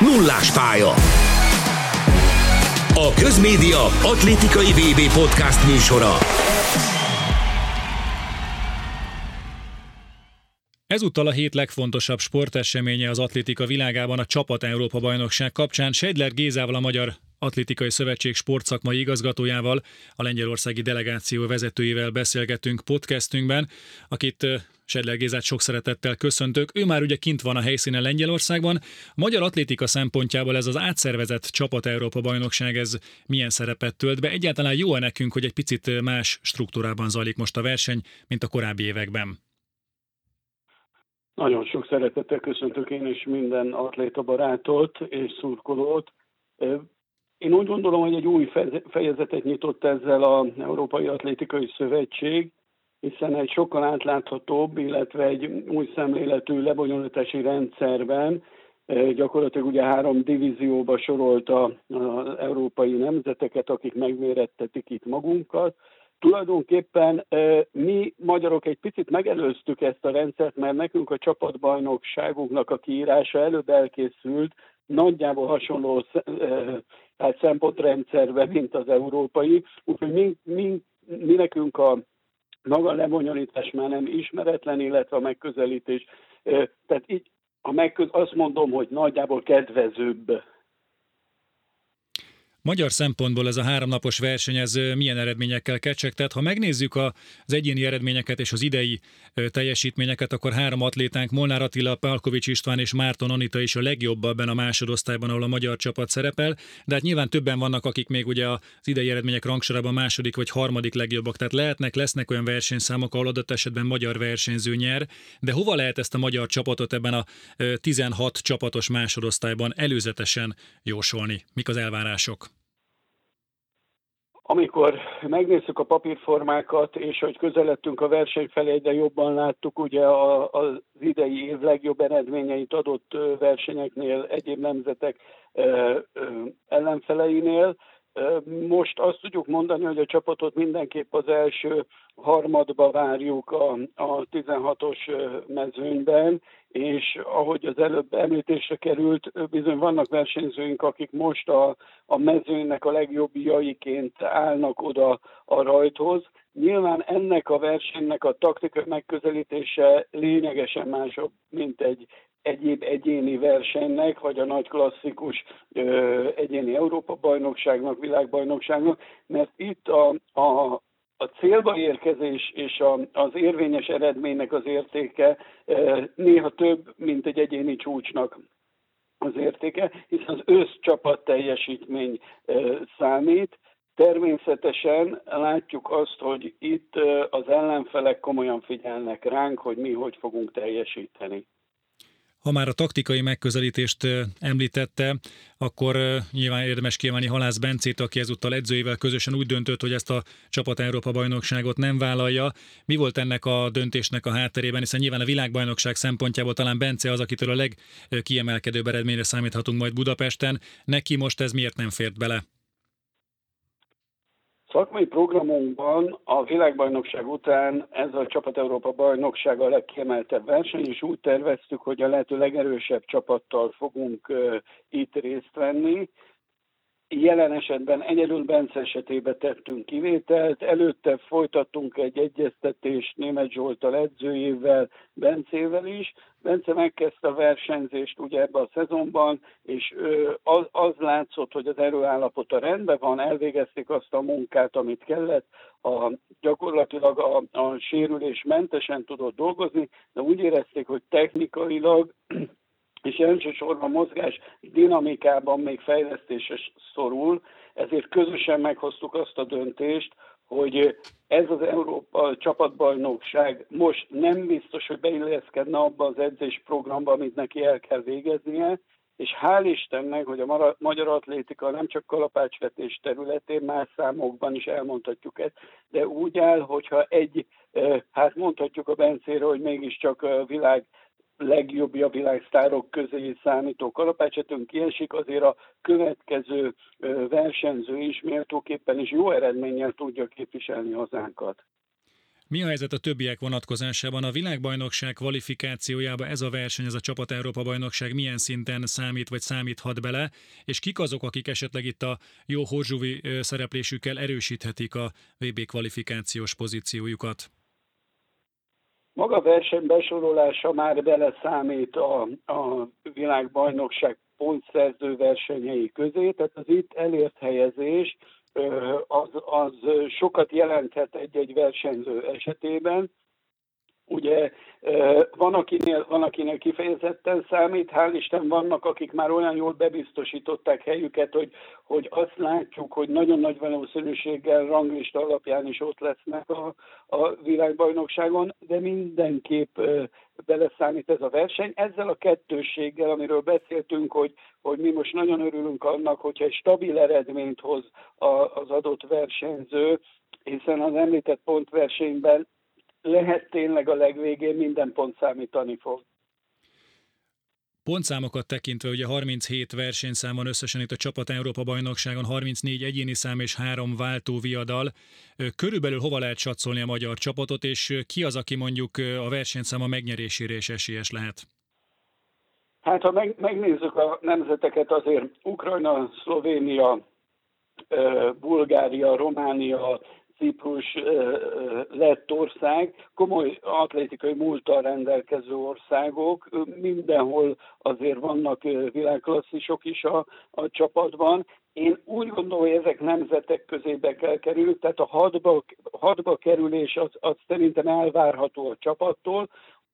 Nullás pálya. A Közmédia atlétikai VB podcast műsora. Ezúttal a hét legfontosabb sporteseménye az atlétika világában a Csapat Európa bajnokság kapcsán Seidler Gézával a Magyar Atlétikai Szövetség sportszakmai igazgatójával, a lengyelországi delegáció vezetőjével beszélgetünk podcastünkben, akit Sedler Gézát sok szeretettel köszöntök. Ő már ugye kint van a helyszínen Lengyelországban. A magyar atlétika szempontjából ez az átszervezett csapat Európa bajnokság, ez milyen szerepet tölt be? Egyáltalán jó-e nekünk, hogy egy picit más struktúrában zajlik most a verseny, mint a korábbi években? Nagyon sok szeretettel köszöntök én is minden atléta barátot és szurkolót. Én úgy gondolom, hogy egy új fejezetet nyitott ezzel az Európai Atlétikai Szövetség, hiszen egy sokkal átláthatóbb, illetve egy új szemléletű lebonyolítási rendszerben gyakorlatilag ugye három divízióba sorolta az európai nemzeteket, akik megmérettetik itt magunkat. Tulajdonképpen mi magyarok egy picit megelőztük ezt a rendszert, mert nekünk a csapatbajnokságunknak a kiírása előbb elkészült, nagyjából hasonló hát szempontrendszerbe, mint az európai. Úgyhogy mi, mi, mi nekünk a maga lebonyolítás már nem ismeretlen, illetve a megközelítés. Tehát így a megköz, azt mondom, hogy nagyjából kedvezőbb Magyar szempontból ez a háromnapos verseny, ez milyen eredményekkel kecsegtet? Ha megnézzük az egyéni eredményeket és az idei teljesítményeket, akkor három atlétánk, Molnár Attila, Pálkovics István és Márton Anita is a legjobb ebben a másodosztályban, ahol a magyar csapat szerepel, de hát nyilván többen vannak, akik még ugye az idei eredmények rangsorában második vagy harmadik legjobbak, tehát lehetnek, lesznek olyan versenyszámok, ahol adott esetben magyar versenyző nyer, de hova lehet ezt a magyar csapatot ebben a 16 csapatos másodosztályban előzetesen jósolni? Mik az elvárások? Amikor megnézzük a papírformákat, és hogy közeledtünk a verseny felé, de jobban láttuk ugye az idei év legjobb eredményeit adott versenyeknél, egyéb nemzetek ellenfeleinél, most azt tudjuk mondani, hogy a csapatot mindenképp az első harmadba várjuk a, a 16-os mezőnyben, és ahogy az előbb említésre került, bizony vannak versenyzőink, akik most a, a mezőnynek a legjobbjaiként állnak oda a rajthoz. Nyilván ennek a versenynek a taktikai megközelítése lényegesen másabb, mint egy egyéb egyéni versenynek, vagy a nagy klasszikus ö, egyéni Európa-bajnokságnak, világbajnokságnak, mert itt a, a, a célba érkezés és a, az érvényes eredménynek az értéke néha több, mint egy egyéni csúcsnak az értéke, hiszen az összcsapat teljesítmény számít, Természetesen látjuk azt, hogy itt az ellenfelek komolyan figyelnek ránk, hogy mi hogy fogunk teljesíteni. Ha már a taktikai megközelítést említette, akkor nyilván érdemes kiemelni Halász Bencét, aki ezúttal edzőivel közösen úgy döntött, hogy ezt a csapat Európa bajnokságot nem vállalja. Mi volt ennek a döntésnek a hátterében, hiszen nyilván a világbajnokság szempontjából talán Bence az, akitől a legkiemelkedőbb eredményre számíthatunk majd Budapesten. Neki most ez miért nem fért bele? Szakmai programunkban a világbajnokság után ez a Csapat Európa bajnokság a legkiemeltebb verseny, és úgy terveztük, hogy a lehető legerősebb csapattal fogunk itt részt venni. Jelen esetben egyedül Bence esetében tettünk kivételt, előtte folytattunk egy egyeztetést Német Zsoltal edzőjével, Bencével is. Bence megkezdte a versenyzést ugye ebben a szezonban, és az, az látszott, hogy az erőállapota rendben van, elvégezték azt a munkát, amit kellett, a, gyakorlatilag a, a sérülés mentesen tudott dolgozni, de úgy érezték, hogy technikailag és elsősorban mozgás dinamikában még fejlesztése szorul, ezért közösen meghoztuk azt a döntést, hogy ez az Európa csapatbajnokság most nem biztos, hogy beilleszkedne abba az edzésprogramba, amit neki el kell végeznie, és hál' Istennek, hogy a magyar atlétika nem csak kalapácsvetés területén, más számokban is elmondhatjuk ezt, de úgy áll, hogyha egy, eh, hát mondhatjuk a Bencéről, hogy mégiscsak a világ legjobbja világsztárok közé számító kalapácsetünk kiesik, azért a következő versenyző is méltóképpen is jó eredménnyel tudja képviselni hazánkat. Mi a helyzet a többiek vonatkozásában? A világbajnokság kvalifikációjába ez a verseny, ez a csapat Európa bajnokság milyen szinten számít vagy számíthat bele, és kik azok, akik esetleg itt a jó horzsuvi szereplésükkel erősíthetik a VB kvalifikációs pozíciójukat? Maga verseny besorolása már beleszámít a, a világbajnokság pontszerző versenyei közé, tehát az itt elért helyezés az, az sokat jelenthet egy-egy versenyző esetében. Ugye van, akinél, van, akinél kifejezetten számít, hál' Isten vannak, akik már olyan jól bebiztosították helyüket, hogy, hogy azt látjuk, hogy nagyon nagy valószínűséggel ranglista alapján is ott lesznek a, a világbajnokságon, de mindenképp beleszámít ez a verseny. Ezzel a kettősséggel, amiről beszéltünk, hogy, hogy mi most nagyon örülünk annak, hogyha egy stabil eredményt hoz az adott versenyző, hiszen az említett pontversenyben lehet tényleg a legvégén minden pont számítani fog. Pontszámokat tekintve ugye 37 versenyszám van összesen itt a Csapat Európa bajnokságon, 34 egyéni szám és három váltó viadal. Körülbelül hova lehet satszolni a magyar csapatot, és ki az, aki mondjuk a versenyszáma megnyerésére is esélyes lehet? Hát ha meg, megnézzük a nemzeteket, azért Ukrajna, Szlovénia, Bulgária, Románia, Ciprus lett ország, komoly atlétikai múltal rendelkező országok, mindenhol azért vannak világklasszisok is a, a csapatban. Én úgy gondolom, hogy ezek nemzetek közébe kell kerülni, tehát a hadba, hadba kerülés az, az szerintem elvárható a csapattól,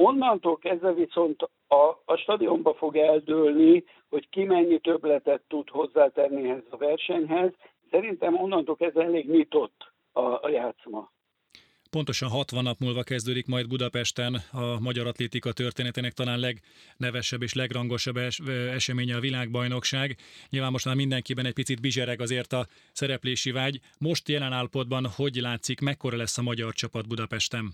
Onnantól kezdve viszont a, a stadionba fog eldőlni, hogy ki mennyi többletet tud hozzátenni ehhez a versenyhez. Szerintem onnantól kezdve elég nyitott a, a játszma. Pontosan 60 nap múlva kezdődik majd Budapesten a magyar atlétika történetének talán legnevesebb és legrangosabb es- eseménye a világbajnokság. Nyilván most már mindenkiben egy picit bizsereg azért a szereplési vágy. Most jelen állapotban hogy látszik, mekkora lesz a magyar csapat Budapesten?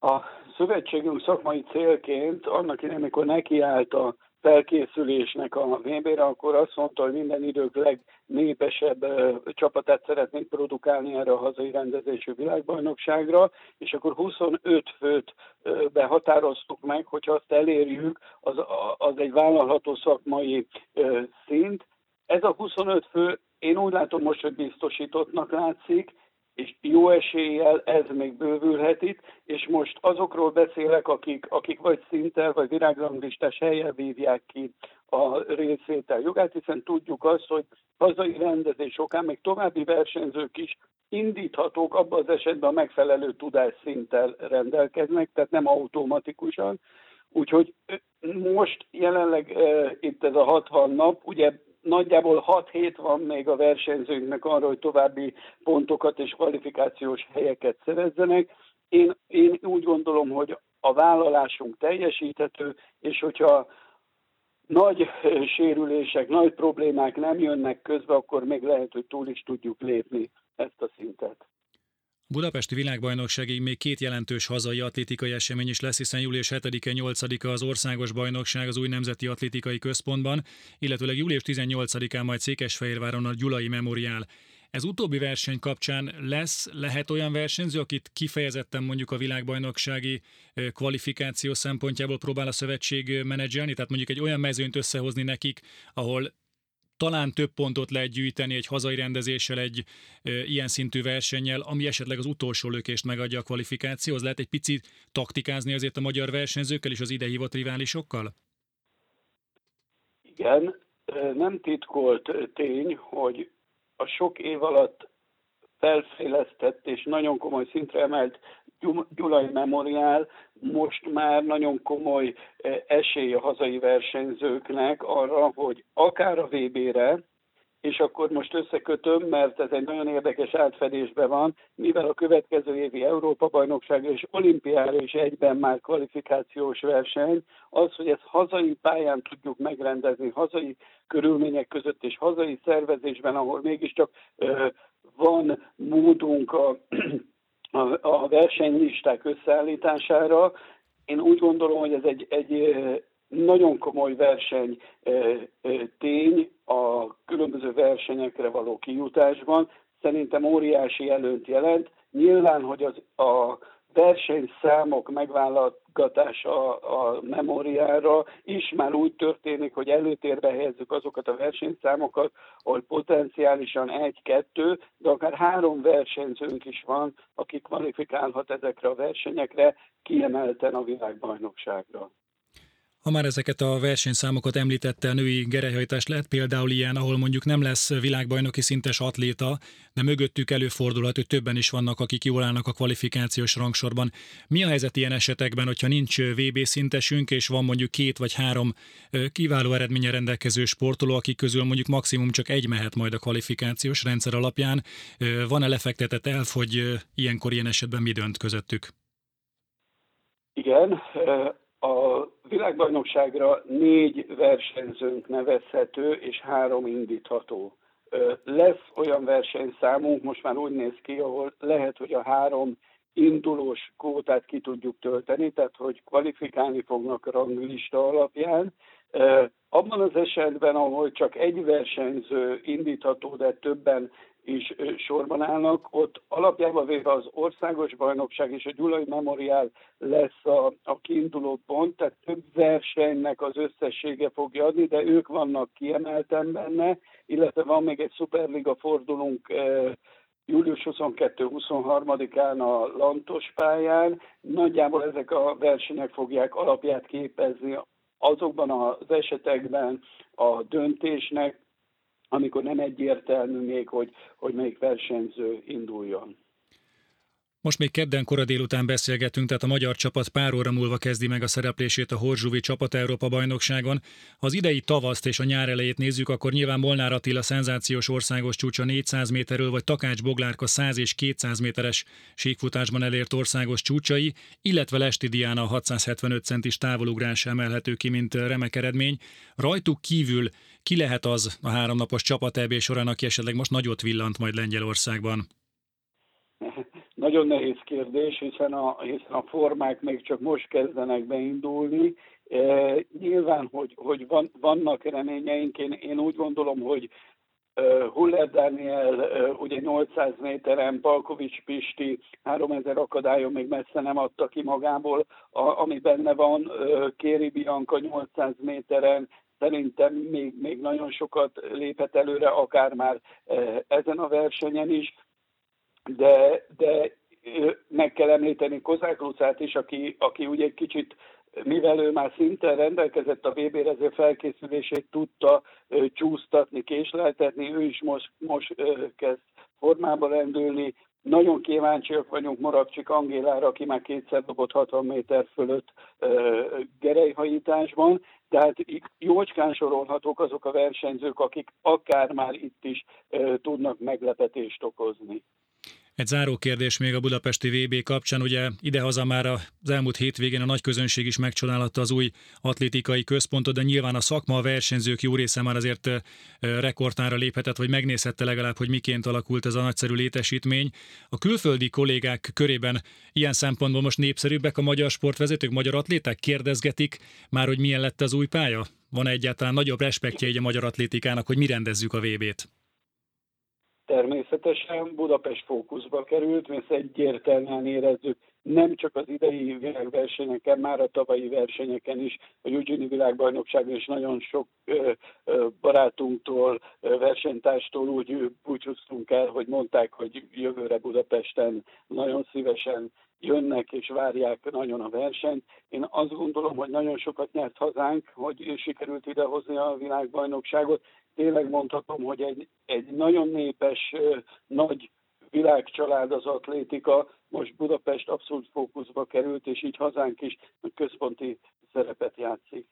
A szövetségünk szakmai célként annak én, amikor nekiállt a felkészülésnek a VB-re, akkor azt mondta, hogy minden idők legnépesebb csapatát szeretnénk produkálni erre a hazai rendezésű világbajnokságra, és akkor 25 főt behatároztuk meg, hogy azt elérjük, az, az egy vállalható szakmai szint. Ez a 25 fő, én úgy látom most, hogy biztosítottnak látszik, és jó eséllyel ez még bővülhet itt, és most azokról beszélek, akik, akik vagy szinten, vagy virágranglistás helyen vívják ki a részvétel jogát, hiszen tudjuk azt, hogy hazai rendezés okán még további versenyzők is indíthatók abban az esetben a megfelelő tudásszinttel rendelkeznek, tehát nem automatikusan. Úgyhogy most jelenleg e, itt ez a 60 nap, ugye nagyjából 6 hét van még a versenyzőknek arra, hogy további pontokat és kvalifikációs helyeket szerezzenek. Én, én úgy gondolom, hogy a vállalásunk teljesíthető, és hogyha nagy sérülések, nagy problémák nem jönnek közbe, akkor még lehet, hogy túl is tudjuk lépni ezt a szintet. Budapesti világbajnokságig még két jelentős hazai atlétikai esemény is lesz, hiszen július 7-e, 8-a az országos bajnokság az új Nemzeti Atlétikai Központban, illetőleg július 18-án majd Székesfehérváron a Gyulai Memoriál. Ez utóbbi verseny kapcsán lesz, lehet olyan versenyző, akit kifejezetten mondjuk a világbajnoksági kvalifikáció szempontjából próbál a szövetség menedzselni, tehát mondjuk egy olyan mezőnyt összehozni nekik, ahol talán több pontot lehet gyűjteni egy hazai rendezéssel, egy e, ilyen szintű versennyel, ami esetleg az utolsó lökést megadja a kvalifikációhoz. Lehet egy picit taktikázni azért a magyar versenyzőkkel és az ide hívott riválisokkal? Igen, nem titkolt tény, hogy a sok év alatt felfejlesztett és nagyon komoly szintre emelt Gyulai Memoriál most már nagyon komoly eh, esély a hazai versenyzőknek arra, hogy akár a VB-re, és akkor most összekötöm, mert ez egy nagyon érdekes átfedésben van, mivel a következő évi Európa-bajnokság és olimpiára is egyben már kvalifikációs verseny, az, hogy ezt hazai pályán tudjuk megrendezni, hazai körülmények között és hazai szervezésben, ahol mégiscsak ö, van módunk a a, versenylisták összeállítására. Én úgy gondolom, hogy ez egy, egy nagyon komoly verseny tény a különböző versenyekre való kijutásban, szerintem óriási előnyt jelent. Nyilván, hogy az, a versenyszámok megválogatása a memóriára is már úgy történik, hogy előtérbe helyezzük azokat a versenyszámokat, ahol potenciálisan egy-kettő, de akár három versenyzőnk is van, aki kvalifikálhat ezekre a versenyekre, kiemelten a világbajnokságra. Ha már ezeket a versenyszámokat említette, a női gerelyhajtás lehet például ilyen, ahol mondjuk nem lesz világbajnoki szintes atléta, de mögöttük előfordulhat, hogy többen is vannak, akik jól állnak a kvalifikációs rangsorban. Mi a helyzet ilyen esetekben, hogyha nincs VB szintesünk, és van mondjuk két vagy három kiváló eredménye rendelkező sportoló, akik közül mondjuk maximum csak egy mehet majd a kvalifikációs rendszer alapján. Van-e lefektetett elf, hogy ilyenkor ilyen esetben mi dönt közöttük? Igen, a világbajnokságra négy versenyzőnk nevezhető, és három indítható. Lesz olyan versenyszámunk, most már úgy néz ki, ahol lehet, hogy a három indulós kótát ki tudjuk tölteni, tehát hogy kvalifikálni fognak a ranglista alapján. Abban az esetben, ahol csak egy versenyző indítható, de többen is sorban állnak, ott alapjában véve az országos bajnokság és a Gyulai Memoriál lesz a, a kiinduló pont, tehát több versenynek az összessége fogja adni, de ők vannak kiemelten benne, illetve van még egy szuperliga fordulunk július 22-23-án a Lantos pályán. Nagyjából ezek a versenyek fogják alapját képezni azokban az esetekben a döntésnek, amikor nem egyértelmű még, hogy, hogy melyik versenyző induljon. Most még kedden kora délután beszélgetünk, tehát a magyar csapat pár óra múlva kezdi meg a szereplését a Horzsuvi Csapat Európa bajnokságon. Ha az idei tavaszt és a nyár elejét nézzük, akkor nyilván Molnár Attila szenzációs országos csúcsa 400 méterről, vagy Takács Boglárka 100 és 200 méteres síkfutásban elért országos csúcsai, illetve Lesti Diana 675 centis távolugrás emelhető ki, mint remek eredmény. Rajtuk kívül ki lehet az a háromnapos csapat során, aki esetleg most nagyot villant majd Lengyelországban? Nagyon nehéz kérdés, hiszen a, hiszen a formák még csak most kezdenek beindulni. E, nyilván, hogy, hogy van, vannak reményeink, én, én úgy gondolom, hogy uh, Huller Daniel, uh, ugye 800 méteren, Palkovics Pisti 3000 akadályon még messze nem adta ki magából, a, ami benne van, uh, Kéri Bianca 800 méteren, szerintem még, még nagyon sokat léphet előre, akár már ezen a versenyen is. De, de meg kell említeni Kozák Lucát is, aki, aki ugye egy kicsit mivel ő már szinten rendelkezett a vb ezért felkészülését tudta ö, csúsztatni, késleltetni, ő is most, most ö, kezd formába rendülni. Nagyon kíváncsiak vagyunk Moravcsik Angélára, aki már kétszer dobott 60 méter fölött ö, gerejhajításban, tehát jócskán sorolhatók azok a versenyzők, akik akár már itt is ö, tudnak meglepetést okozni. Egy záró kérdés még a budapesti VB kapcsán, ugye idehaza már az elmúlt hétvégén a nagy közönség is megcsodálta az új atlétikai központot, de nyilván a szakma, a versenyzők jó része már azért rekordtára léphetett, vagy megnézhette legalább, hogy miként alakult ez a nagyszerű létesítmény. A külföldi kollégák körében ilyen szempontból most népszerűbbek a magyar sportvezetők, magyar atléták kérdezgetik már, hogy milyen lett az új pálya? Van egyáltalán nagyobb respektje egy a magyar atlétikának, hogy mi rendezzük a VB-t? Természetesen Budapest fókuszba került, mert egyértelműen érezzük nem csak az idei világversenyeken, már a tavalyi versenyeken is, a Eugene világbajnokságon is nagyon sok barátunktól, versenytárstól úgy búcsúztunk el, hogy mondták, hogy jövőre Budapesten nagyon szívesen jönnek és várják nagyon a versenyt. Én azt gondolom, hogy nagyon sokat nyert hazánk, hogy sikerült idehozni a világbajnokságot. Tényleg mondhatom, hogy egy, egy nagyon népes, nagy világcsalád az atlétika, most Budapest abszolút fókuszba került, és így hazánk is központi szerepet játszik.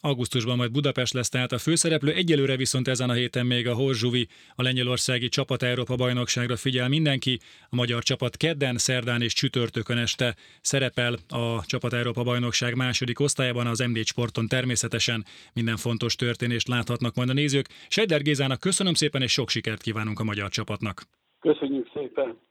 Augusztusban majd Budapest lesz tehát a főszereplő, egyelőre viszont ezen a héten még a Horzsuvi, a lengyelországi csapat Európa bajnokságra figyel mindenki. A magyar csapat kedden, szerdán és csütörtökön este szerepel a csapat Európa bajnokság második osztályában, az MD sporton természetesen minden fontos történést láthatnak majd a nézők. Sejder Gézának köszönöm szépen és sok sikert kívánunk a magyar csapatnak. Köszönjük szépen!